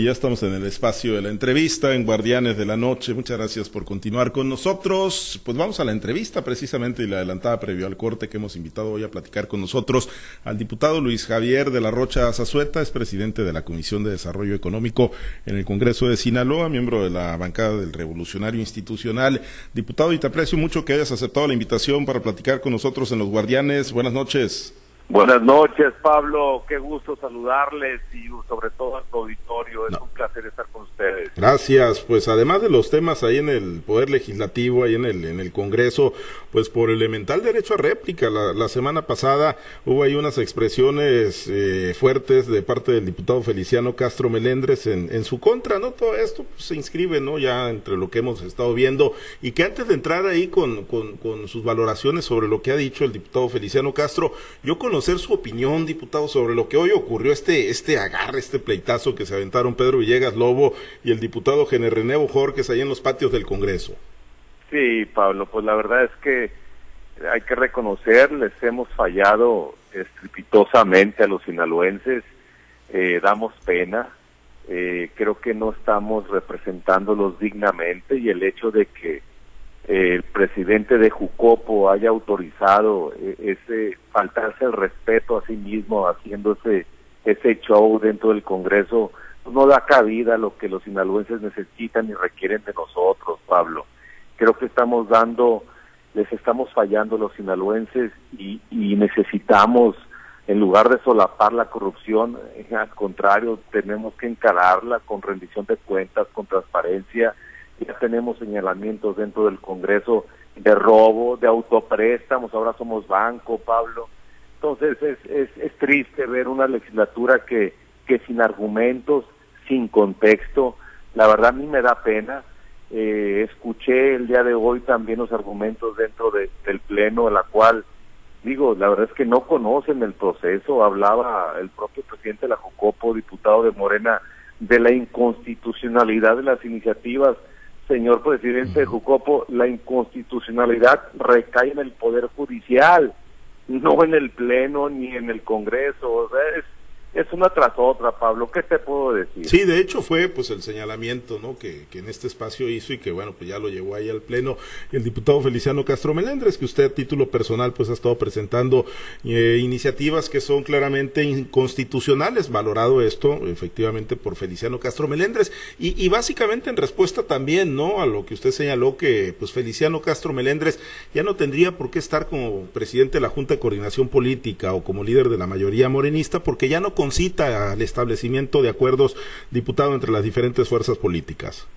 Ya estamos en el espacio de la entrevista en Guardianes de la Noche. Muchas gracias por continuar con nosotros. Pues vamos a la entrevista precisamente y la adelantada previo al corte que hemos invitado hoy a platicar con nosotros al diputado Luis Javier de la Rocha Zazueta, es presidente de la Comisión de Desarrollo Económico en el Congreso de Sinaloa, miembro de la bancada del Revolucionario Institucional. Diputado, y te aprecio mucho que hayas aceptado la invitación para platicar con nosotros en los Guardianes. Buenas noches. Buenas noches, Pablo. Qué gusto saludarles y sobre todo al auditorio. Es un placer estar con ustedes. Gracias. Pues además de los temas ahí en el Poder Legislativo, ahí en el, en el Congreso, pues por elemental derecho a réplica. La, semana pasada hubo ahí unas expresiones eh, fuertes de parte del diputado Feliciano Castro Melendres en, en su contra, ¿no? Todo esto pues, se inscribe, ¿no? Ya entre lo que hemos estado viendo y que antes de entrar ahí con, con, con sus valoraciones sobre lo que ha dicho el diputado Feliciano Castro, yo conozco conocer su opinión, diputado, sobre lo que hoy ocurrió, este, este agarre, este pleitazo que se aventaron Pedro Villegas Lobo y el diputado Gener René Jorges ahí en los patios del Congreso. Sí, Pablo, pues la verdad es que hay que reconocer, les hemos fallado estrepitosamente a los sinaloenses, eh, damos pena, eh, creo que no estamos representándolos dignamente y el hecho de que el presidente de Jucopo haya autorizado eh, ese faltarse el respeto a sí mismo haciendo ese, show dentro del Congreso, pues no da cabida a lo que los sinaloenses necesitan y requieren de nosotros, Pablo. Creo que estamos dando, les estamos fallando los sinaloenses y, y necesitamos, en lugar de solapar la corrupción, al contrario, tenemos que encararla con rendición de cuentas, con transparencia, ya tenemos señalamientos dentro del Congreso de robo, de autopréstamos, ahora somos banco, Pablo. Entonces es, es, triste ver una legislatura que, que sin argumentos, sin contexto, la verdad a mí me da pena. Eh, escuché el día de hoy también los argumentos dentro de, del Pleno, en la cual, digo, la verdad es que no conocen el proceso. Hablaba el propio presidente de la Jocopo, diputado de Morena, de la inconstitucionalidad de las iniciativas señor presidente de Jucopo, la inconstitucionalidad recae en el Poder Judicial, no en el Pleno ni en el Congreso. O sea, es, es una tras otra, Pablo. ¿Qué te puedo decir? Sí, de hecho fue pues el señalamiento ¿no? que, que en este espacio hizo y que bueno, pues ya lo llevó ahí al Pleno el diputado Feliciano Castro Melendres, que usted a título personal pues ha estado presentando eh, iniciativas que son claramente inconstitucionales, valorado esto efectivamente por Feliciano Castro Melendres y, y básicamente en respuesta también ¿no? a lo que usted señaló que pues Feliciano Castro Melendres ya no tendría por qué estar como presidente de la Junta de Coordinación Política o como líder de la mayoría morenista porque ya no concita al establecimiento de acuerdos, diputado, entre las diferentes fuerzas políticas.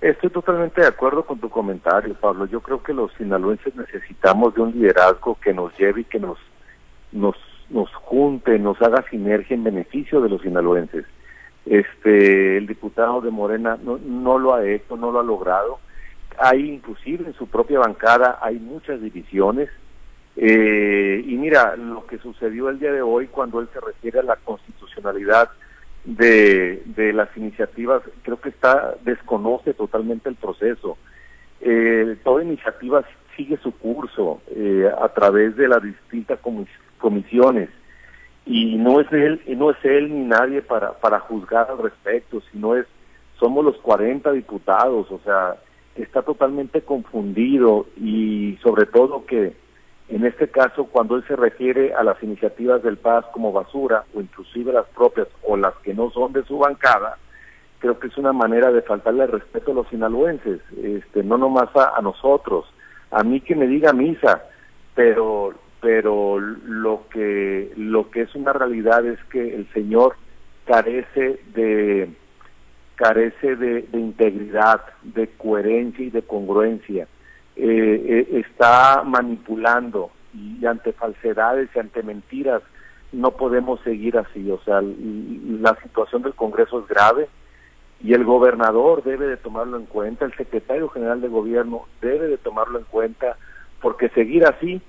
Estoy totalmente de acuerdo con tu comentario, Pablo. Yo creo que los sinaloenses necesitamos de un liderazgo que nos lleve y que nos, nos, nos junte, nos haga sinergia en beneficio de los sinaloenses. Este, el diputado de Morena no, no lo ha hecho, no lo ha logrado. Hay inclusive en su propia bancada hay muchas divisiones eh, y mira, lo que sucedió el día de hoy cuando él se refiere a la constitucionalidad de, de las iniciativas, creo que está desconoce totalmente el proceso. Eh, toda iniciativa sigue su curso eh, a través de las distintas comisiones y no es él no es él ni nadie para para juzgar al respecto, sino es somos los 40 diputados, o sea, está totalmente confundido y sobre todo que en este caso, cuando él se refiere a las iniciativas del Paz como basura, o inclusive las propias o las que no son de su bancada, creo que es una manera de faltarle respeto a los sinaloenses, este, no nomás a, nosotros, a mí que me diga misa, pero pero lo que lo que es una realidad es que el señor carece de carece de integridad, de coherencia y de congruencia eh, eh, está manipulando y ante falsedades y ante mentiras no podemos seguir así. O sea, la situación del Congreso es grave y el gobernador debe de tomarlo en cuenta, el secretario general de gobierno debe de tomarlo en cuenta, porque seguir así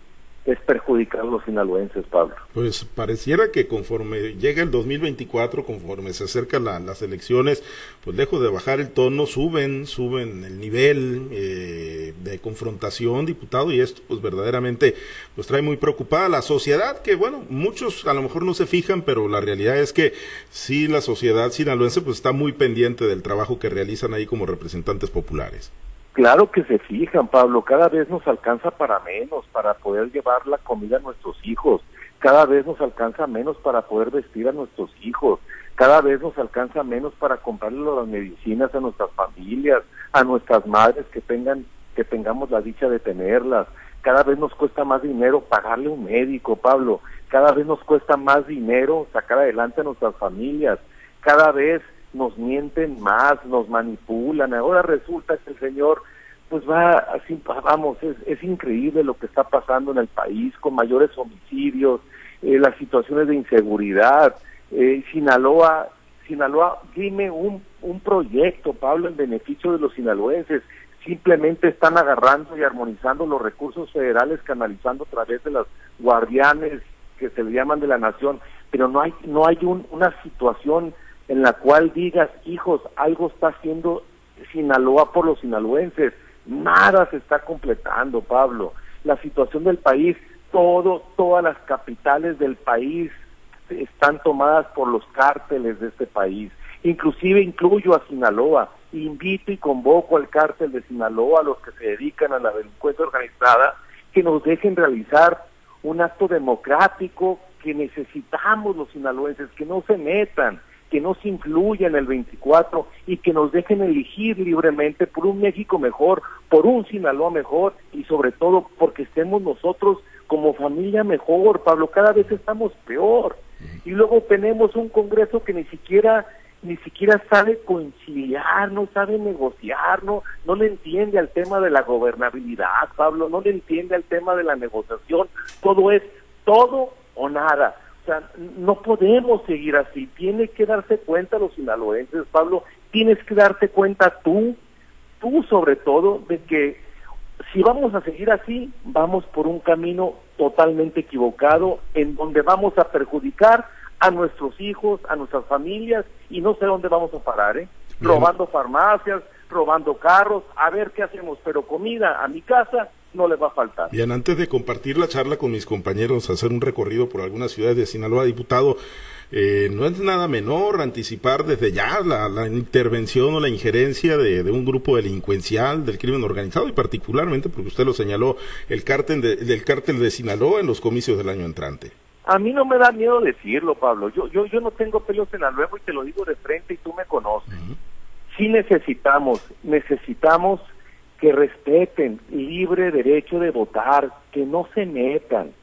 es perjudicar a los sinaloenses, Pablo. Pues pareciera que conforme llega el 2024, conforme se acercan las elecciones, pues lejos de bajar el tono, suben, suben el nivel, eh, de confrontación, diputado, y esto pues verdaderamente pues trae muy preocupada la sociedad, que bueno, muchos a lo mejor no se fijan, pero la realidad es que sí la sociedad sinaloense pues está muy pendiente del trabajo que realizan ahí como representantes populares. Claro que se fijan, Pablo, cada vez nos alcanza para menos, para poder llevar la comida a nuestros hijos, cada vez nos alcanza menos para poder vestir a nuestros hijos, cada vez nos alcanza menos para comprarle las medicinas a nuestras familias, a nuestras madres que tengan que tengamos la dicha de tenerlas. Cada vez nos cuesta más dinero pagarle un médico, Pablo. Cada vez nos cuesta más dinero sacar adelante a nuestras familias. Cada vez nos mienten más, nos manipulan. Ahora resulta que el Señor pues va así, vamos, es, es increíble lo que está pasando en el país con mayores homicidios, eh, las situaciones de inseguridad. Eh, Sinaloa, Sinaloa, dime un, un proyecto, Pablo, en beneficio de los sinaloenses. Simplemente están agarrando y armonizando los recursos federales, canalizando a través de las guardianes que se le llaman de la nación, pero no hay, no hay un, una situación en la cual digas, hijos, algo está haciendo Sinaloa por los sinaloenses. Nada se está completando, Pablo. La situación del país, todo, todas las capitales del país están tomadas por los cárteles de este país. Inclusive incluyo a Sinaloa. Invito y convoco al cártel de Sinaloa, a los que se dedican a la delincuencia organizada, que nos dejen realizar un acto democrático que necesitamos los sinaloenses, que no se metan, que no se incluya en el 24 y que nos dejen elegir libremente por un México mejor, por un Sinaloa mejor y sobre todo porque estemos nosotros como familia mejor, Pablo, cada vez estamos peor. Y luego tenemos un Congreso que ni siquiera ni siquiera sabe conciliar, no sabe negociar, no, no le entiende al tema de la gobernabilidad, Pablo, no le entiende al tema de la negociación, todo es todo o nada. O sea, no podemos seguir así. Tiene que darse cuenta los sinaloenses, Pablo. Tienes que darte cuenta tú, tú sobre todo, de que si vamos a seguir así, vamos por un camino totalmente equivocado en donde vamos a perjudicar a nuestros hijos, a nuestras familias y no sé dónde vamos a parar, ¿eh? Robando farmacias, robando carros, a ver qué hacemos, pero comida a mi casa no le va a faltar. Bien, antes de compartir la charla con mis compañeros, hacer un recorrido por algunas ciudades de Sinaloa, diputado, eh, no es nada menor anticipar desde ya la, intervención o la injerencia de, un grupo delincuencial del crimen organizado y particularmente, porque usted lo señaló, el cártel del cártel de Sinaloa en los comicios del año entrante. A mí no me da miedo decirlo, Pablo. Yo, yo, yo no tengo pelos en la luego y te lo digo de frente y tú me conoces. Sí necesitamos, necesitamos que respeten libre derecho de votar, que no se metan,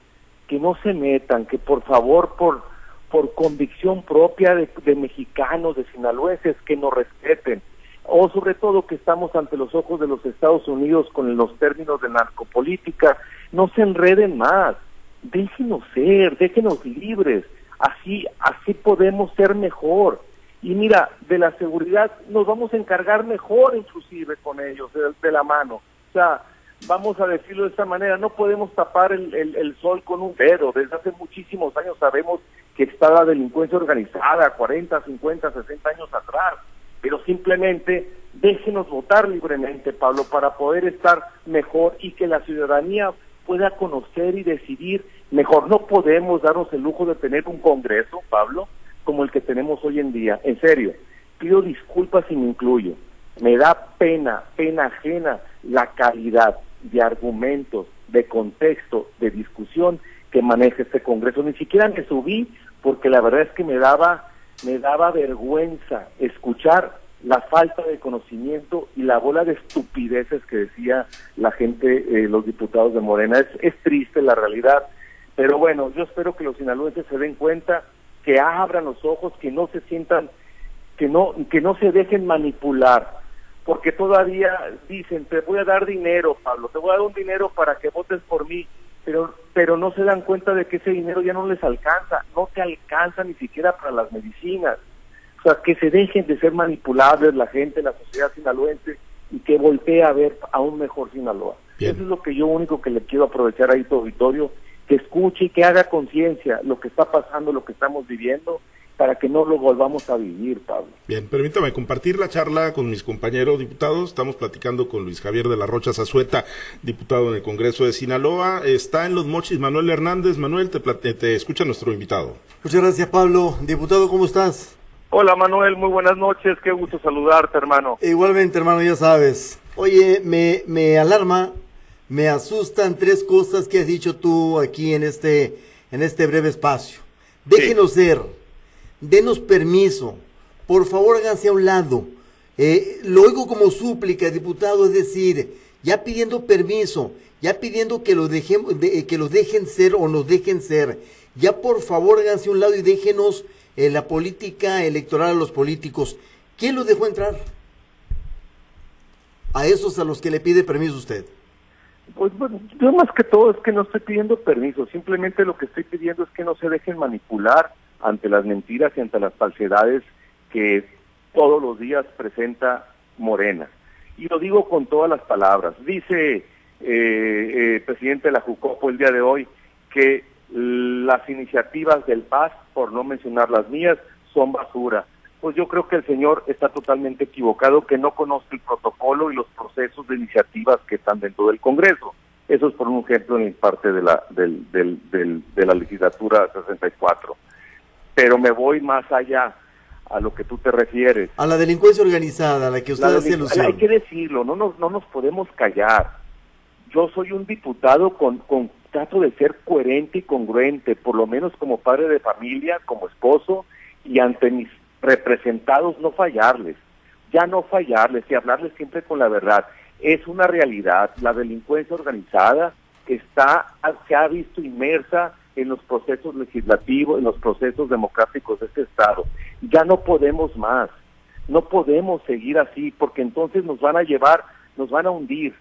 que no se metan, que por favor, por, por convicción propia de, mexicanos, de sinaloenses, que nos respeten. O sobre todo que estamos ante los ojos de los Estados Unidos con los términos de narcopolítica, no se enreden más, déjenos ser, déjenos libres, así, así podemos ser mejor y mira, de la seguridad nos vamos a encargar mejor inclusive con ellos, de, la mano. O sea, vamos a decirlo de esta manera, no podemos tapar el, el, sol con un dedo. Desde hace muchísimos años sabemos que está la delincuencia organizada, 40, 50, 60 años atrás. Pero simplemente déjenos votar libremente, Pablo, para poder estar mejor y que la ciudadanía pueda conocer y decidir mejor. No podemos darnos el lujo de tener un Congreso, Pablo, como el que tenemos hoy en día. En serio, pido disculpas si me incluyo. Me da pena, pena ajena la calidad de argumentos, de contexto, de discusión que maneja este Congreso. Ni siquiera me subí porque la verdad es que me daba, me daba vergüenza escuchar la falta de conocimiento y la bola de estupideces que decía la gente, eh, los diputados de Morena. Es, es triste la realidad, pero bueno, yo espero que los sinaloenses se den cuenta que abran los ojos, que no se sientan, que no, que no se dejen manipular, porque todavía dicen, te voy a dar dinero, Pablo, te voy a dar un dinero para que votes por mí, pero, pero no se dan cuenta de que ese dinero ya no les alcanza, no te alcanza ni siquiera para las medicinas. O sea, que se dejen de ser manipulables la gente, la sociedad sinaloense, y que voltee a ver a un mejor Sinaloa. Eso es lo que yo único que le quiero aprovechar ahí tu auditorio que escuche y que haga conciencia lo que está pasando, lo que estamos viviendo, para que no lo volvamos a vivir, Pablo. Bien, permítame compartir la charla con mis compañeros diputados. Estamos platicando con Luis Javier de la Rocha Zazueta, diputado en el Congreso de Sinaloa. Está en los mochis Manuel Hernández. Manuel, te, te escucha nuestro invitado. Muchas gracias, Pablo. Diputado, ¿cómo estás? Hola, Manuel. Muy buenas noches. Qué gusto saludarte, hermano. Igualmente, hermano, ya sabes. Oye, me, me alarma, me asustan tres cosas que has dicho tú aquí en este, en este breve espacio. Déjenos ser denos permiso, por favor háganse a un lado. Eh, lo oigo como súplica, diputado, es decir, ya pidiendo permiso, ya pidiendo que lo, dejen, eh, que lo dejen ser o nos dejen ser. Ya por favor háganse a un lado y déjenos eh, la política electoral a los políticos. ¿Quién lo dejó entrar? A esos a los que le pide permiso usted. Pues bueno, yo más que todo es que no estoy pidiendo permiso, simplemente lo que estoy pidiendo es que no se dejen manipular ante las mentiras y ante las falsedades que todos los días presenta Morena. Y lo digo con todas las palabras. Dice eh, eh, presidente de la Jucopo el día de hoy que las iniciativas del PAS, por no mencionar las mías, son basura. Pues yo creo que el señor está totalmente equivocado, que no conoce el protocolo y los procesos de iniciativas que están dentro del Congreso. Eso es por un ejemplo en parte de la, del, de la legislatura 64 pero me voy más allá a lo que tú te refieres. A la delincuencia organizada, a la que usted hace alusión. Hay que decirlo, no nos, no nos podemos callar. Yo soy un diputado con, con trato de ser coherente y congruente, por lo menos como padre de familia, como esposo, y ante mis representados no fallarles, ya no fallarles y hablarles siempre con la verdad. Es una realidad, la delincuencia organizada está, se ha visto inmersa en los procesos legislativos, en los procesos democráticos de este Estado. Ya no podemos más, no podemos seguir así, porque entonces nos van a llevar, nos van a hundir,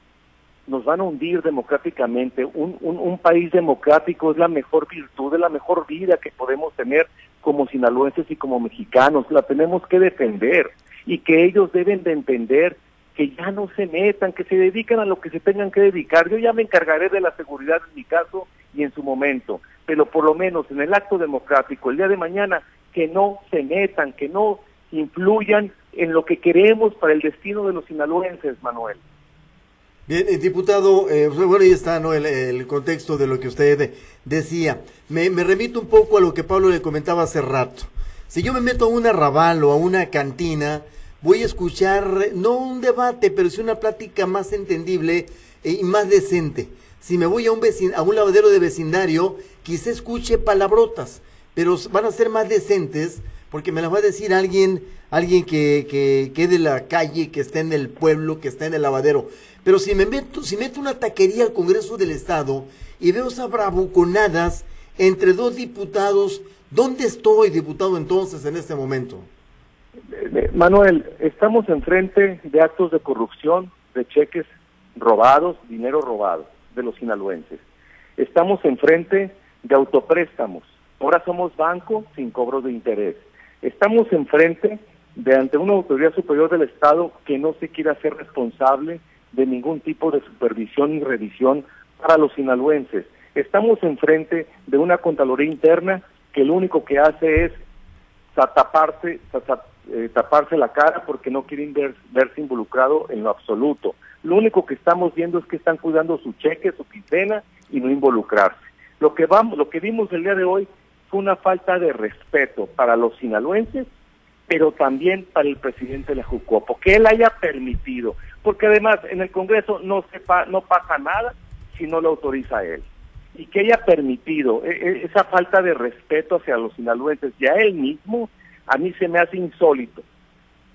nos van a hundir democráticamente. Un, un, país democrático es la mejor virtud, es la mejor vida que podemos tener como sinaloenses y como mexicanos. La tenemos que defender y que ellos deben de entender que ya no se metan, que se dediquen a lo que se tengan que dedicar. Yo ya me encargaré de la seguridad en mi caso y en su momento, pero por lo menos en el acto democrático el día de mañana que no se metan, que no influyan en lo que queremos para el destino de los sinaloenses, Manuel. Bien, eh, diputado, eh, pues, bueno, ahí está ¿no? el, contexto de lo que usted decía. Me, remito un poco a lo que Pablo le comentaba hace rato. Si yo me meto a un arrabal o a una cantina, voy a escuchar, no un debate, pero sí una plática más entendible y más decente. Si me voy a un, a un lavadero de vecindario, quizá escuche palabrotas, pero van a ser más decentes porque me las va a decir alguien, alguien que, que, que de la calle, que está en el pueblo, que está en el lavadero. Pero si me meto, si meto una taquería al Congreso del Estado y veo esas bravuconadas entre dos diputados, ¿dónde estoy, diputado, entonces, en este momento? Manuel, estamos enfrente de actos de corrupción, de cheques robados, dinero robado de los sinaloenses. Estamos enfrente de autopréstamos. Ahora somos banco sin cobro de interés. Estamos enfrente de ante una autoridad superior del Estado que no se quiere hacer responsable de ningún tipo de supervisión y revisión para los sinaloenses. Estamos enfrente de una Contraloría interna que lo único que hace es taparse, eh, taparse la cara porque no quieren verse involucrado en lo absoluto. Lo único que estamos viendo es que están cuidando su cheque, su quincena y no involucrarse. Lo que vamos, lo que vimos el día de hoy fue una falta de respeto para los sinaloenses, pero también para el presidente de la Jucopo, que él haya permitido, porque además en el Congreso no sepa, no pasa nada si no lo autoriza él y que haya permitido e, e, esa falta de respeto hacia los sinaloenses y a él mismo, a mí se me hace insólito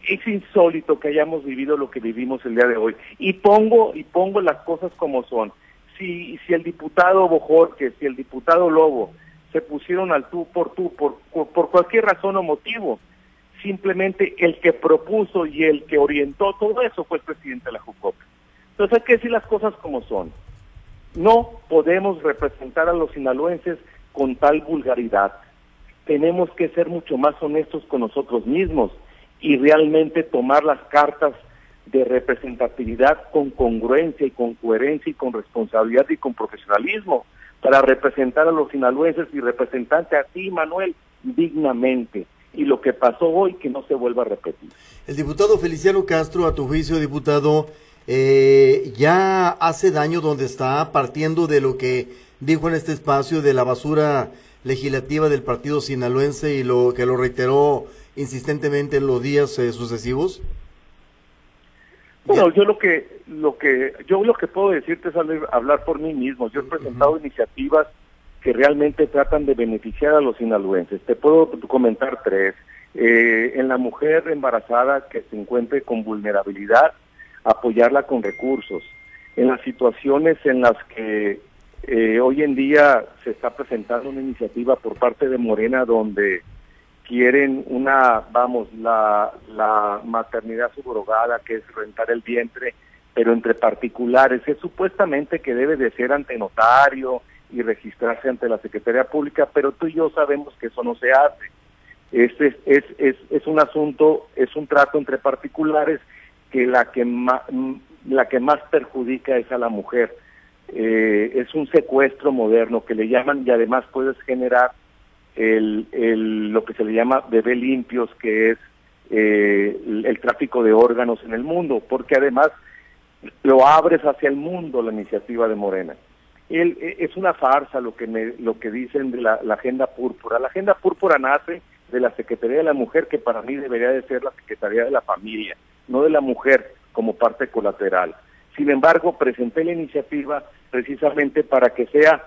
es insólito que hayamos vivido lo que vivimos el día de hoy. Y pongo, y pongo las cosas como son. Si, si el diputado Bojorque, si el diputado Lobo se pusieron al tú por tú por, por cualquier razón o motivo, simplemente el que propuso y el que orientó todo eso fue el presidente de la JUCOP. Entonces hay que decir las cosas como son. No podemos representar a los sinaloenses con tal vulgaridad. Tenemos que ser mucho más honestos con nosotros mismos y realmente tomar las cartas de representatividad con congruencia y con coherencia y con responsabilidad y con profesionalismo para representar a los sinaloenses y representante a ti, Manuel, dignamente. y lo que pasó hoy que no se vuelva a repetir. El diputado Feliciano Castro, a tu juicio, diputado, eh, ya hace daño donde está, partiendo de lo que dijo en este espacio de la basura legislativa del partido sinaloense y lo que lo reiteró insistentemente en los días eh, sucesivos? Bueno, yo lo que lo que yo lo que puedo decirte es hablar por mí mismo. Yo he presentado iniciativas que realmente tratan de beneficiar a los sinaloenses. Te puedo comentar tres. Eh, en la mujer embarazada que se encuentre con vulnerabilidad, apoyarla con recursos. En las situaciones en las que eh, hoy en día se está presentando una iniciativa por parte de Morena donde quieren una, vamos, la, la maternidad subrogada, que es rentar el vientre, pero entre particulares, es supuestamente que debe de ser ante notario y registrarse ante la Secretaría Pública, pero tú y yo sabemos que eso no se hace. Este es, es, es, es un asunto, es un trato entre particulares que la que más, la que más perjudica es a la mujer. Eh, es un secuestro moderno que le llaman y además puedes generar el, lo que se le llama bebé limpios, que es eh, el, tráfico de órganos en el mundo, porque además lo abres hacia el mundo la iniciativa de Morena. El, e, es una farsa lo que me, lo que dicen de la, la, agenda púrpura. La agenda púrpura nace de la Secretaría de la Mujer, que para mí debería de ser la Secretaría de la Familia, no de la mujer como parte colateral. Sin embargo, presenté la iniciativa precisamente para que sea,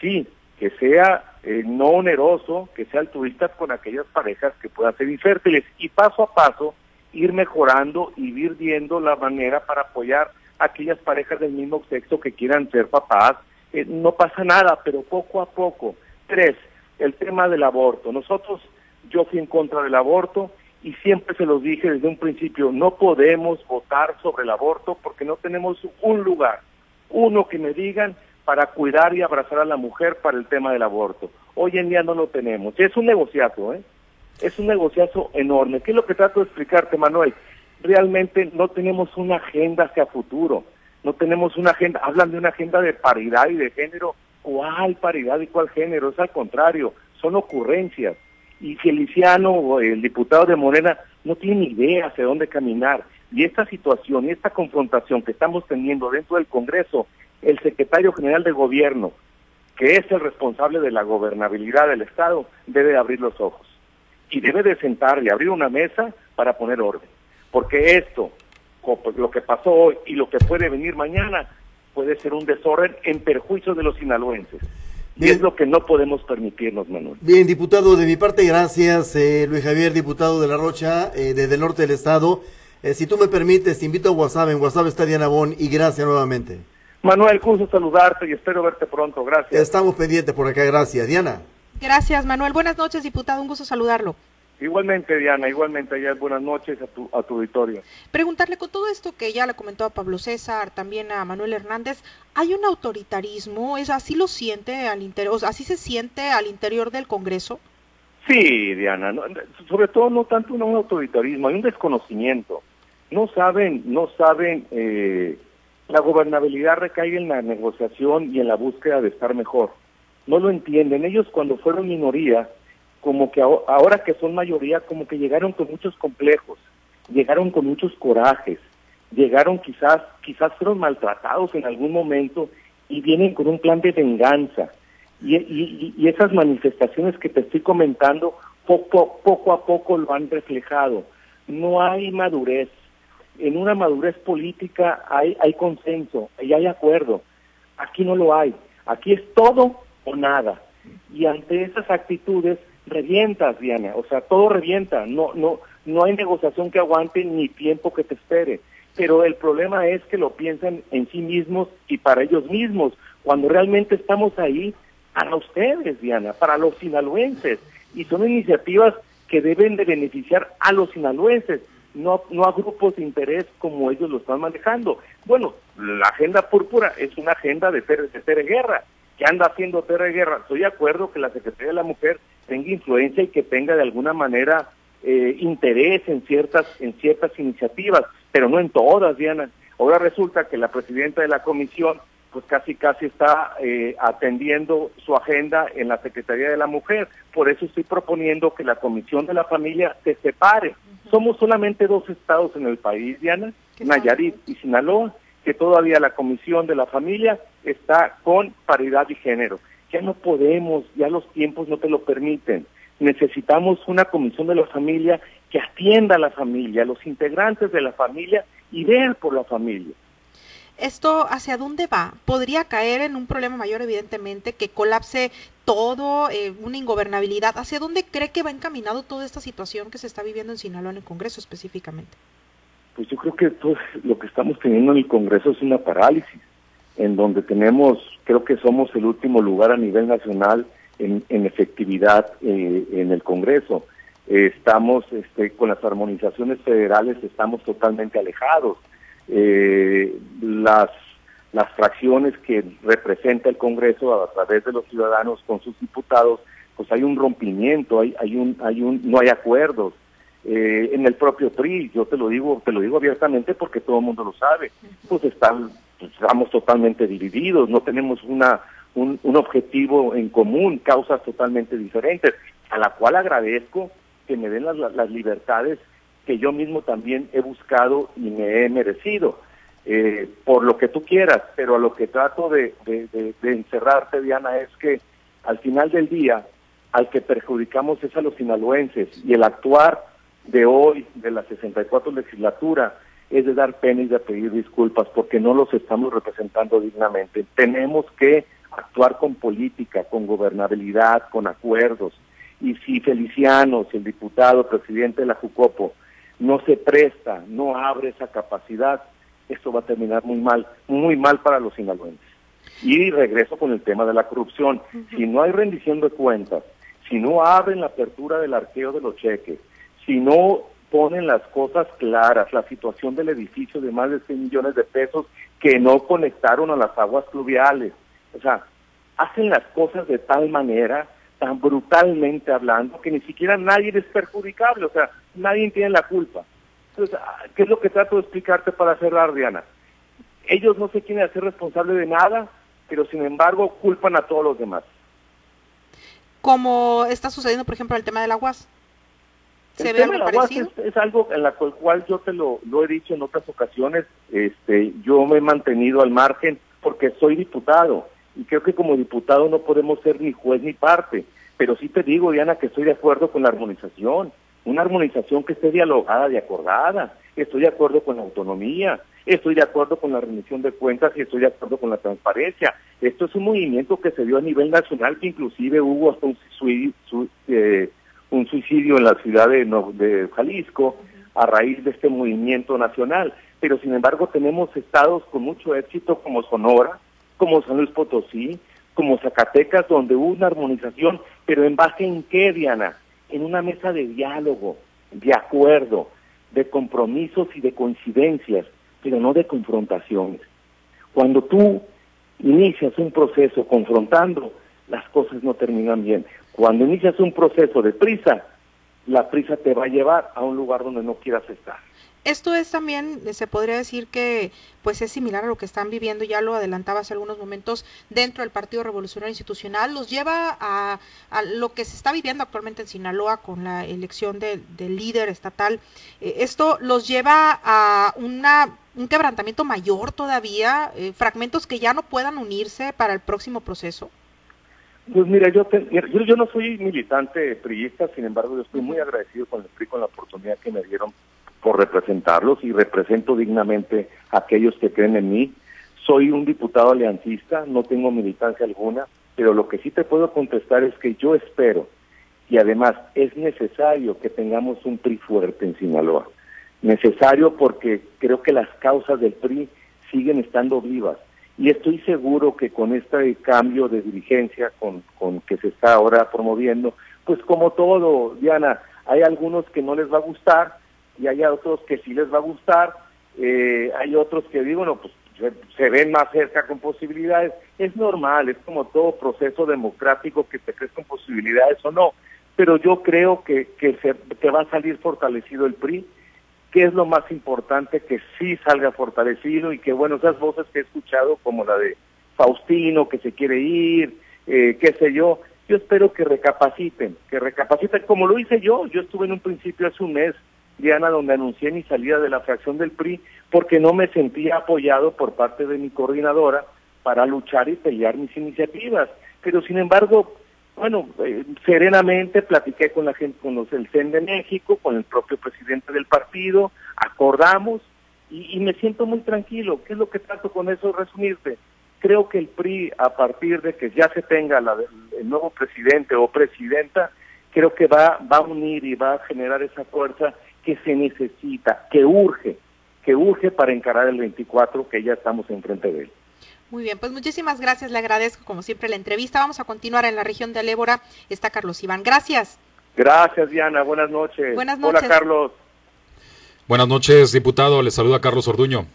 sí, que sea eh, no oneroso, que sea altruista con aquellas parejas que puedan ser infértiles y paso a paso ir mejorando y ir viendo la manera para apoyar a aquellas parejas del mismo sexo que quieran ser papás. Eh, no pasa nada, pero poco a poco. Tres, el tema del aborto. Nosotros, yo fui en contra del aborto y siempre se los dije desde un principio, no podemos votar sobre el aborto porque no tenemos un lugar, uno que me digan para cuidar y abrazar a la mujer para el tema del aborto. Hoy en día no lo tenemos. Es un negociazo, ¿eh? Es un negociazo enorme. ¿Qué es lo que trato de explicarte, Manuel? Realmente no tenemos una agenda hacia futuro. No tenemos una agenda, hablan de una agenda de paridad y de género. ¿Cuál paridad y cuál género? Es al contrario, son ocurrencias. Y Feliciano, el diputado de Morena, no tiene idea hacia dónde caminar. Y esta situación y esta confrontación que estamos teniendo dentro del Congreso el secretario general de gobierno, que es el responsable de la gobernabilidad del Estado, debe abrir los ojos y debe de sentar y abrir una mesa para poner orden. Porque esto, lo que pasó hoy y lo que puede venir mañana, puede ser un desorden en perjuicio de los sinaloenses. Y es lo que no podemos permitirnos, Manuel. Bien, diputado, de mi parte, gracias, eh, Luis Javier, diputado de La Rocha, eh, desde el norte del estado. Eh, si tú me permites, te invito a WhatsApp, en WhatsApp está Diana Bon, y gracias nuevamente. Manuel, gusto saludarte y espero verte pronto. Gracias. Estamos pendientes por acá. Gracias. Diana. Gracias, Manuel. Buenas noches, diputado. Un gusto saludarlo. Igualmente, Diana, igualmente allá buenas noches a tu, a tu auditorio. Preguntarle con todo esto que ya le comentó a Pablo César, también a Manuel Hernández, ¿hay un autoritarismo? ¿Es así lo siente al interior, así se siente al interior del Congreso? Sí, Diana, sobre todo no tanto un autoritarismo, hay un desconocimiento. No saben, no saben eh, la gobernabilidad recae en la negociación y en la búsqueda de estar mejor. No lo entienden. Ellos cuando fueron minoría, como que ahora que son mayoría, como que llegaron con muchos complejos, llegaron con muchos corajes, llegaron quizás, quizás fueron maltratados en algún momento y vienen con un plan de venganza. Y, esas manifestaciones que te estoy comentando, poco, poco a poco lo han reflejado. No hay madurez, en una madurez política hay, hay consenso y hay acuerdo. Aquí no lo hay. Aquí es todo o nada. Y ante esas actitudes revientas, Diana. O sea, todo revienta. No, no, no hay negociación que aguante ni tiempo que te espere. Pero el problema es que lo piensan en sí mismos y para ellos mismos, cuando realmente estamos ahí para ustedes, Diana, para los sinaloenses. Y son iniciativas que deben de beneficiar a los sinaloenses, no, no a grupos de interés como ellos lo están manejando. Bueno, la agenda púrpura es una agenda de Tere, de Guerra, que anda haciendo Tere Guerra. Estoy de acuerdo que la Secretaría de la Mujer tenga influencia y que tenga de alguna manera eh, interés en ciertas, en ciertas iniciativas, pero no en todas, Diana. Ahora resulta que la presidenta de la comisión pues casi casi está eh, atendiendo su agenda en la Secretaría de la Mujer. Por eso estoy proponiendo que la Comisión de la Familia se separe. Somos solamente dos estados en el país, Diana, Nayarit y Sinaloa, que todavía la Comisión de la Familia está con paridad de género. Ya no podemos, ya los tiempos no te lo permiten. Necesitamos una Comisión de la Familia que atienda a la familia, a los integrantes de la familia y vea por la familia. ¿Esto hacia dónde va? ¿Podría caer en un problema mayor, evidentemente, que colapse todo, eh, una ingobernabilidad? ¿Hacia dónde cree que va encaminado toda esta situación que se está viviendo en Sinaloa, en el Congreso específicamente? Pues yo creo que todo lo que estamos teniendo en el Congreso es una parálisis, en donde tenemos, creo que somos el último lugar a nivel nacional en, efectividad eh, en el Congreso. estamos este, con las armonizaciones federales, estamos totalmente alejados eh, las, las fracciones que representa el Congreso a, través de los ciudadanos con sus diputados, pues hay un rompimiento, hay, hay un, hay un, no hay acuerdos. Eh, en el propio PRI, yo te lo digo, te lo digo abiertamente porque todo el mundo lo sabe, pues están, pues, estamos totalmente divididos, no tenemos una, un, un objetivo en común, causas totalmente diferentes, a la cual agradezco que me den las, las libertades que yo mismo también he buscado y me he merecido, eh, por lo que tú quieras, pero a lo que trato de, de, encerrarte, Diana, es que al final del día, al que perjudicamos es a los sinaloenses y el actuar de hoy, de la 64 legislatura, es de dar pena y de pedir disculpas porque no los estamos representando dignamente. Tenemos que actuar con política, con gobernabilidad, con acuerdos. Y si Feliciano, si el diputado, presidente de la Jucopo, no se presta, no abre esa capacidad, esto va a terminar muy mal, muy mal para los sinaloenses. Y regreso con el tema de la corrupción. Si no hay rendición de cuentas, si no abren la apertura del arqueo de los cheques, si no ponen las cosas claras, la situación del edificio de más de 100 millones de pesos que no conectaron a las aguas pluviales, o sea, hacen las cosas de tal manera tan brutalmente hablando que ni siquiera nadie es perjudicable, o sea, nadie tiene la culpa. Entonces, ah, ¿qué es lo que trato de explicarte para cerrar, Diana? Ellos no se quieren hacer responsable de nada, pero sin embargo culpan a todos los demás. Como está sucediendo, por ejemplo, el tema del aguas. ¿Se el tema del aguas es, algo en la cual yo te lo, lo he dicho en otras ocasiones. Este, yo me he mantenido al margen porque soy diputado y creo que como diputado no podemos ser ni juez ni parte, pero sí te digo, Diana, que estoy de acuerdo con la armonización, una armonización que esté dialogada y acordada, estoy de acuerdo con la autonomía, estoy de acuerdo con la rendición de cuentas y estoy de acuerdo con la transparencia. Esto es un movimiento que se dio a nivel nacional, que inclusive hubo hasta un suicidio, eh, un suicidio en la ciudad de, de Jalisco a raíz de este movimiento nacional. Pero sin embargo tenemos estados con mucho éxito como Sonora, como San Luis Potosí, como Zacatecas, donde hubo una armonización, pero en base en qué, Diana? En una mesa de diálogo, de acuerdo, de compromisos y de coincidencias, pero no de confrontaciones. Cuando tú inicias un proceso confrontando, las cosas no terminan bien. Cuando inicias un proceso de prisa, la prisa te va a llevar a un lugar donde no quieras estar. Esto es también, se podría decir que pues es similar a lo que están viviendo, ya lo adelantaba hace algunos momentos, dentro del Partido Revolucionario Institucional, los lleva a, lo que se está viviendo actualmente en Sinaloa con la elección del líder estatal. Eh, esto los lleva a una, un quebrantamiento mayor todavía, eh, fragmentos que ya no puedan unirse para el próximo proceso. Pues mira, yo, yo, yo, no soy militante priista, sin embargo, yo estoy muy agradecido con el PRI con la oportunidad que me dieron por representarlos y represento dignamente a aquellos que creen en mí. Soy un diputado aliancista, no tengo militancia alguna, pero lo que sí te puedo contestar es que yo espero y además es necesario que tengamos un PRI fuerte en Sinaloa. Necesario porque creo que las causas del PRI siguen estando vivas y estoy seguro que con este cambio de dirigencia con, con que se está ahora promoviendo, pues como todo, Diana, hay algunos que no les va a gustar, y hay otros que sí les va a gustar, eh, hay otros que digo, bueno, pues se, ven más cerca con posibilidades. Es normal, es como todo proceso democrático que te crees con posibilidades o no, pero yo creo que, que, se, que va a salir fortalecido el PRI, que es lo más importante, que sí salga fortalecido y que, bueno, esas voces que he escuchado, como la de Faustino que se quiere ir, eh, qué sé yo. Yo espero que recapaciten, que recapaciten como lo hice yo. Yo estuve en un principio hace un mes, Diana, donde anuncié mi salida de la fracción del PRI porque no me sentía apoyado por parte de mi coordinadora para luchar y pelear mis iniciativas. Pero sin embargo, bueno, eh, serenamente platiqué con la gente, con los del CEN de México, con el propio presidente del partido, acordamos y, me siento muy tranquilo. ¿Qué es lo que trato con eso? Resumirte. Creo que el PRI, a partir de que ya se tenga el nuevo presidente o presidenta, creo que va a unir y va a generar esa fuerza que se necesita, que urge, que urge para encarar el 24 que ya estamos enfrente de él. Muy bien, pues muchísimas gracias, le agradezco como siempre la entrevista. Vamos a continuar en la región de Alébora. Está Carlos Iván. Gracias. Gracias, Diana. Buenas noches. Buenas noches. Hola, Carlos. Buenas noches, diputado. Le saluda Carlos Orduño.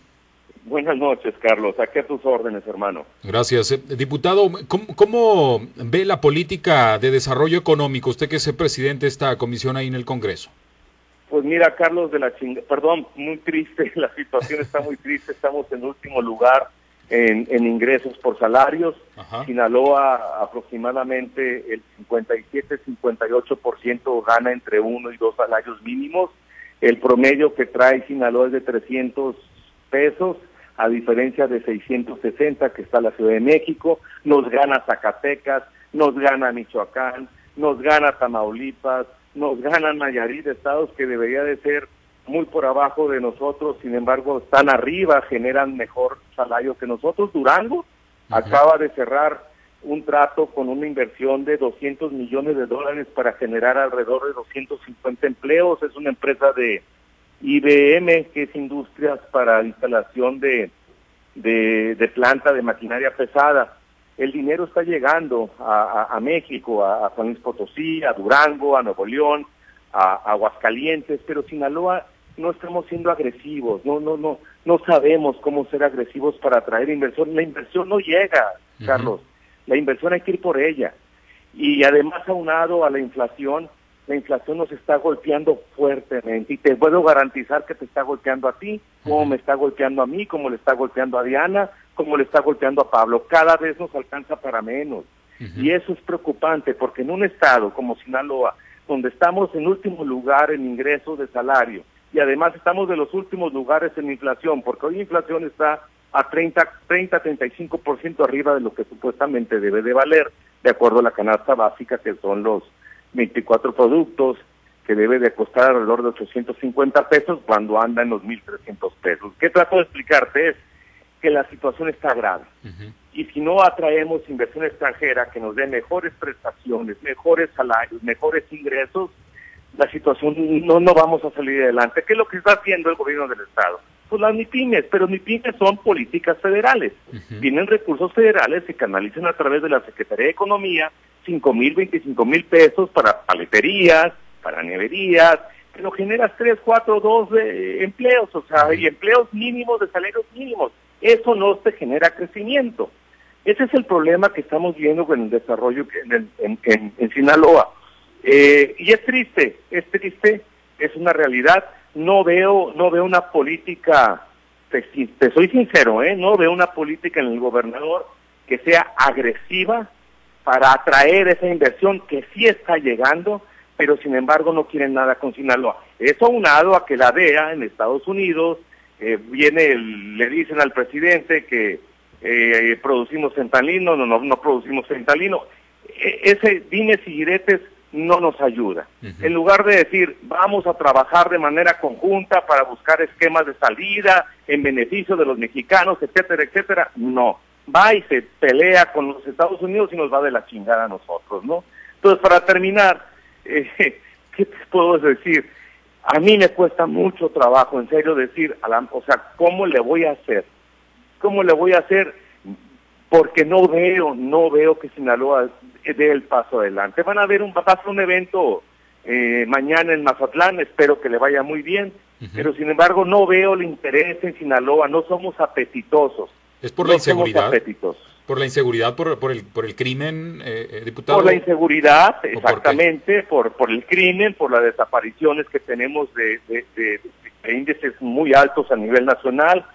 Buenas noches, Carlos. Aquí a tus órdenes, hermano. Gracias. Eh, diputado, ¿cómo, ve la política de desarrollo económico? Usted que es el presidente de esta comisión ahí en el Congreso. Pues mira, Carlos, de la chinga... Perdón, muy triste. La situación está muy triste. Estamos en último lugar en, en ingresos por salarios. Sinaloa aproximadamente el 57-58% gana entre uno y dos salarios mínimos. El promedio que trae Sinaloa es de 300 pesos, a diferencia de 660 que está la Ciudad de México. Nos gana Zacatecas, nos gana Michoacán, nos gana Tamaulipas, nos gana Nayarit, estados que debería de ser muy por abajo de nosotros, sin embargo están arriba, generan mejor salario que nosotros. Durango acaba de cerrar un trato con una inversión de 200 millones de dólares para generar alrededor de 250 empleos. Es una empresa de IBM, que es Industrias para instalación de, de, planta de maquinaria pesada. El dinero está llegando a, México, a, a, San Luis Potosí, a Durango, a Nuevo León, a, Aguascalientes, pero Sinaloa no estamos siendo agresivos, no, no, no, no sabemos cómo ser agresivos para atraer inversión. La inversión no llega, Carlos. La inversión hay que ir por ella. Y además aunado a la inflación, la inflación nos está golpeando fuertemente y te puedo garantizar que te está golpeando a ti, como me está golpeando a mí, como le está golpeando a Diana, como le está golpeando a Pablo. Cada vez nos alcanza para menos. Y eso es preocupante porque en un estado como Sinaloa, donde estamos en último lugar en ingresos de salario, y además estamos de los últimos lugares en inflación, porque hoy la inflación está a 30, 30, 35% arriba de lo que supuestamente debe de valer, de acuerdo a la canasta básica, que son los 24 productos, que debe de costar alrededor de 850 pesos cuando anda en los 1.300 pesos. ¿Qué trato de explicarte? Es que la situación está grave. Y si no atraemos inversión extranjera que nos dé mejores prestaciones, mejores salarios, mejores ingresos, la situación no, no vamos a salir adelante. ¿Qué es lo que está haciendo el gobierno del Estado? Pues las MIPIMES, pero MIPIMES son políticas federales. Tienen recursos federales que canalizan a través de la Secretaría de Economía 5 mil, 25 mil pesos para paleterías, para neverías, pero generas 3, 4, 2 empleos, o sea, y empleos mínimos de salarios mínimos. Eso no te genera crecimiento. Ese es el problema que estamos viendo con el desarrollo en, Sinaloa. Eh, y es triste, es triste, es una realidad. No veo, no veo una política, te, soy sincero, ¿eh? no veo una política en el gobernador que sea agresiva para atraer esa inversión que sí está llegando, pero sin embargo no quieren nada con Sinaloa. Eso aunado a que la DEA en Estados Unidos eh, viene, le dicen al presidente que eh, producimos centalino, no, no, no producimos centalino. E, ese dime y diretes no nos ayuda. En lugar de decir, vamos a trabajar de manera conjunta para buscar esquemas de salida en beneficio de los mexicanos, etcétera, etcétera, no. Va y se pelea con los Estados Unidos y nos va de la chingada a nosotros, ¿no? Entonces, para terminar, eh, ¿qué te puedo decir? A mí me cuesta mucho trabajo, en serio, decir, a la, o sea, ¿cómo le voy a hacer? ¿Cómo le voy a hacer? porque no veo, no veo que Sinaloa dé el paso adelante. Van a ver un, va a un evento eh, mañana en Mazatlán, espero que le vaya muy bien, pero sin embargo no veo el interés en Sinaloa, no somos apetitosos. Es por la inseguridad. Por la inseguridad, por, por, el, por el crimen, eh, eh, diputado. Por la inseguridad, exactamente, por, por, el crimen, por las desapariciones que tenemos de, de, de índices muy altos a nivel nacional,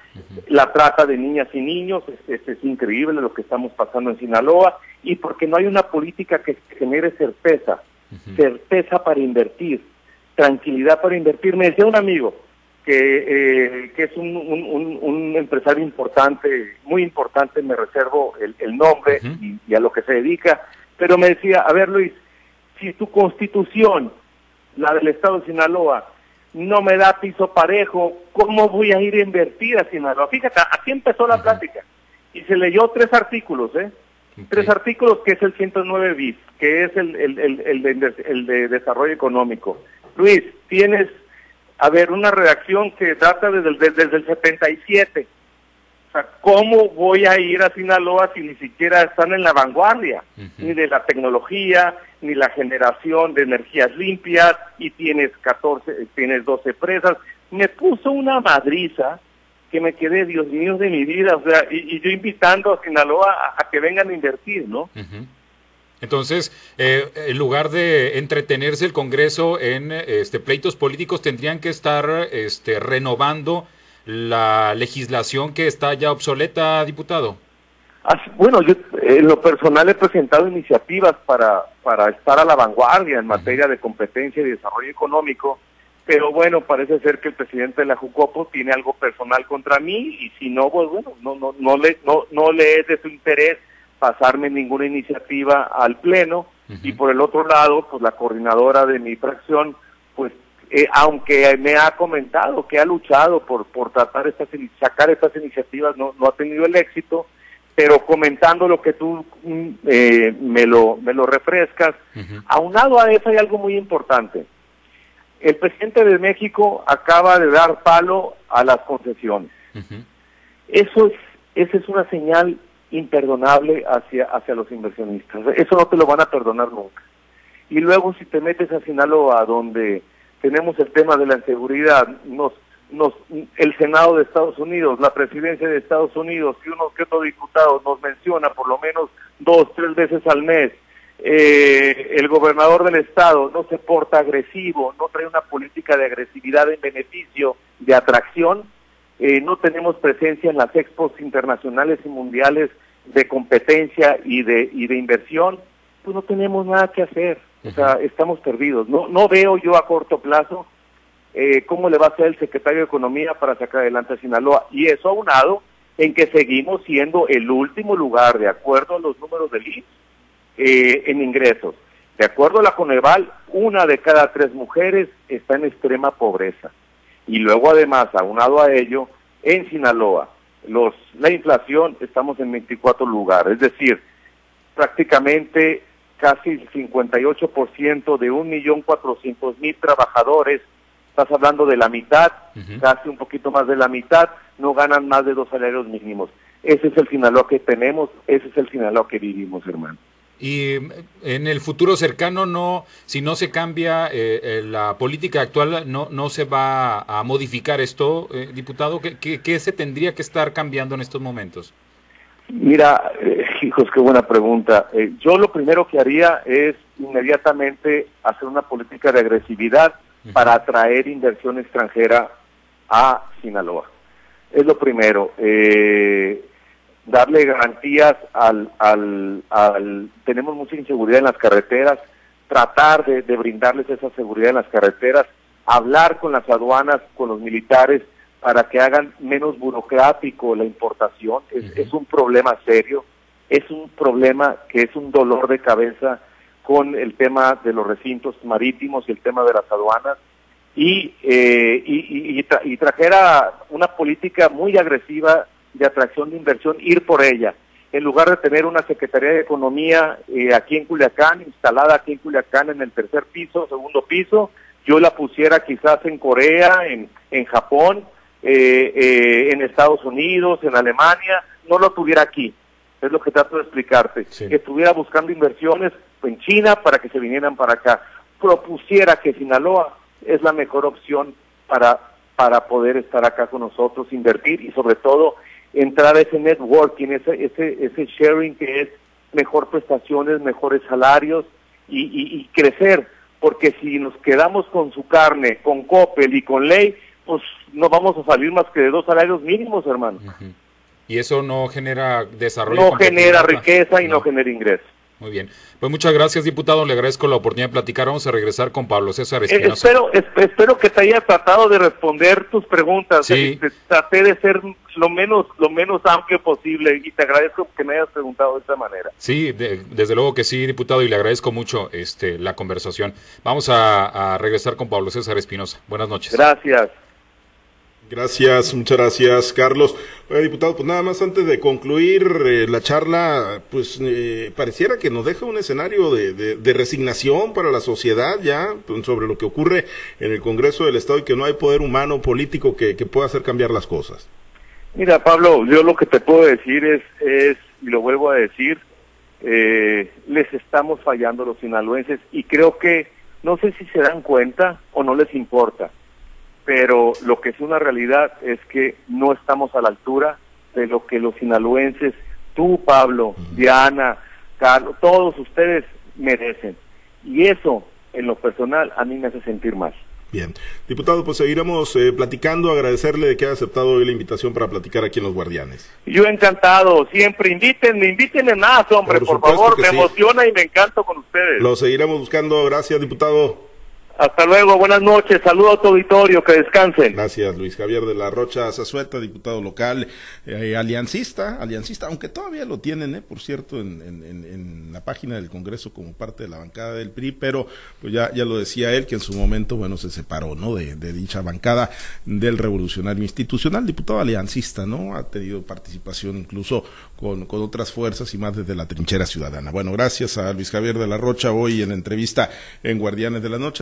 la trata de niñas y niños, es, es, increíble lo que estamos pasando en Sinaloa, y porque no hay una política que genere certeza, certeza para invertir, tranquilidad para invertir. Me decía un amigo que, eh, que es un, un, un, empresario importante, muy importante, me reservo el, el nombre y, y a lo que se dedica, pero me decía, a ver Luis, si tu constitución, la del Estado de Sinaloa, no me da piso parejo, ¿cómo voy a ir a invertir a Sinaloa? Fíjate, así empezó la plática. Y se leyó tres artículos, ¿eh? Tres artículos que es el 109 bis, que es el, el, el, el, de, el de desarrollo económico. Luis, tienes, a ver, una redacción que data desde, desde, desde el 77 o sea, ¿cómo voy a ir a Sinaloa si ni siquiera están en la vanguardia? Ni de la tecnología, ni la generación de energías limpias, y tienes 14, tienes 12 presas. Me puso una madriza que me quedé, Dios mío, de mi vida, o sea, y, yo invitando a Sinaloa a, que vengan a invertir, ¿no? Entonces, eh, en lugar de entretenerse el Congreso en este, pleitos políticos, tendrían que estar este, renovando la legislación que está ya obsoleta, diputado? bueno, yo en lo personal he presentado iniciativas para, para estar a la vanguardia en materia de competencia y desarrollo económico, pero bueno, parece ser que el presidente de la Jucopo tiene algo personal contra mí y si no, pues bueno, no, no, no, le, no, no le es de su interés pasarme ninguna iniciativa al Pleno y por el otro lado, pues la coordinadora de mi fracción, pues eh, aunque me ha comentado que ha luchado por, por tratar estas, sacar estas iniciativas, no, no ha tenido el éxito, pero comentando lo que tú mm, eh, me, lo, me lo refrescas, aunado a eso hay algo muy importante. El presidente de México acaba de dar palo a las concesiones. Eso es, esa es una señal imperdonable hacia, hacia los inversionistas. Eso no te lo van a perdonar nunca. Y luego si te metes a Sinaloa, donde tenemos el tema de la inseguridad, nos, nos, el Senado de Estados Unidos, la presidencia de Estados Unidos y uno que otro diputado nos menciona por lo menos dos, tres veces al mes, eh, el gobernador del estado no se porta agresivo, no trae una política de agresividad en beneficio de atracción, eh, no tenemos presencia en las expos internacionales y mundiales de competencia y de, y de inversión, pues no tenemos nada que hacer. O sea, estamos perdidos. No, no veo yo a corto plazo eh, cómo le va a hacer el secretario de Economía para sacar adelante a Sinaloa. Y eso aunado en que seguimos siendo el último lugar, de acuerdo a los números del INS, eh, en ingresos. De acuerdo a la Coneval, una de cada tres mujeres está en extrema pobreza. Y luego además, aunado a ello, en Sinaloa, los, la inflación estamos en 24 lugares, es decir, prácticamente casi el 58% de 1.400.000 trabajadores, estás hablando de la mitad, casi un poquito más de la mitad, no ganan más de dos salarios mínimos. Ese es el Sinaloa que tenemos, ese es el Sinaloa que vivimos, hermano. Y en el futuro cercano, no, si no se cambia eh, eh, la política actual, no, no se va a modificar esto, eh, diputado. ¿Qué, ¿Qué, se tendría que estar cambiando en estos momentos? Mira, eh, hijos, qué buena pregunta. Eh, yo lo primero que haría es inmediatamente hacer una política de agresividad para atraer inversión extranjera a Sinaloa. Es lo primero. Eh, darle garantías al, al, al... Tenemos mucha inseguridad en las carreteras, tratar de, de brindarles esa seguridad en las carreteras, hablar con las aduanas, con los militares, para que hagan menos burocrático la importación. Es, es, un problema serio, es un problema que es un dolor de cabeza con el tema de los recintos marítimos y el tema de las aduanas. Y, eh, y, y, y trajera una política muy agresiva de atracción de inversión, ir por ella. En lugar de tener una Secretaría de Economía eh, aquí en Culiacán, instalada aquí en Culiacán en el tercer piso, segundo piso, yo la pusiera quizás en Corea, en, en Japón, eh, eh, en Estados Unidos, en Alemania, no lo tuviera aquí. Es lo que trato de explicarte. Que estuviera buscando inversiones en China para que se vinieran para acá. Propusiera que Sinaloa es la mejor opción para, para poder estar acá con nosotros, invertir y sobre todo entrar a ese networking, ese, ese, ese sharing que es mejor prestaciones, mejores salarios y, y, y crecer. Porque si nos quedamos con su carne, con Coppel y con Ley, pues no vamos a salir más que de dos salarios mínimos, hermano. Y eso no genera desarrollo. No genera riqueza y no, genera ingresos. Muy bien. Pues muchas gracias, diputado. Le agradezco la oportunidad de platicar. Vamos a regresar con Pablo César Eh, Espinosa. espero, es- espero que te haya tratado de responder tus preguntas. Sí. Eh, Traté de ser lo menos, lo menos amplio posible y te agradezco que me hayas preguntado de esta manera. Sí, de- desde luego que sí, diputado, y le agradezco mucho este, la conversación. Vamos a, a regresar con Pablo César Espinosa. Buenas noches. Gracias. Gracias, muchas gracias, Carlos. Oye, diputado, pues nada más antes de concluir eh, la charla, pues eh, pareciera que nos deja un escenario de, resignación para la sociedad ya pues, sobre lo que ocurre en el Congreso del Estado y que no hay poder humano político que, que pueda hacer cambiar las cosas. Mira, Pablo, yo lo que te puedo decir es, es y lo vuelvo a decir, eh, les estamos fallando los sinaloenses y creo que no sé si se dan cuenta o no les importa, pero lo que es una realidad es que no estamos a la altura de lo que los sinaloenses, tú, Pablo, Diana, Carlos, todos ustedes merecen. Y eso, en lo personal, a mí me hace sentir mal. Bien, diputado, pues seguiremos eh, platicando, agradecerle de que haya aceptado hoy la invitación para platicar aquí en Los Guardianes. Yo encantado, siempre invítenme, invítenme más, hombre, Por por, favor, me sí. emociona y me encanto con ustedes. Lo seguiremos buscando, gracias, diputado. Hasta luego, buenas noches, saludo a tu auditorio, que descansen. Gracias, Luis Javier de la Rocha Zazueta, diputado local, eh, aliancista, aliancista, aunque todavía lo tienen, eh, por cierto, en, la página del Congreso como parte de la bancada del PRI, pero pues ya, ya lo decía él, que en su momento, bueno, se separó, ¿no? De, de dicha bancada del Revolucionario Institucional, diputado aliancista, ¿no? Ha tenido participación incluso con, con otras fuerzas y más desde la trinchera ciudadana. Bueno, gracias a Luis Javier de la Rocha hoy en entrevista en Guardianes de la Noche.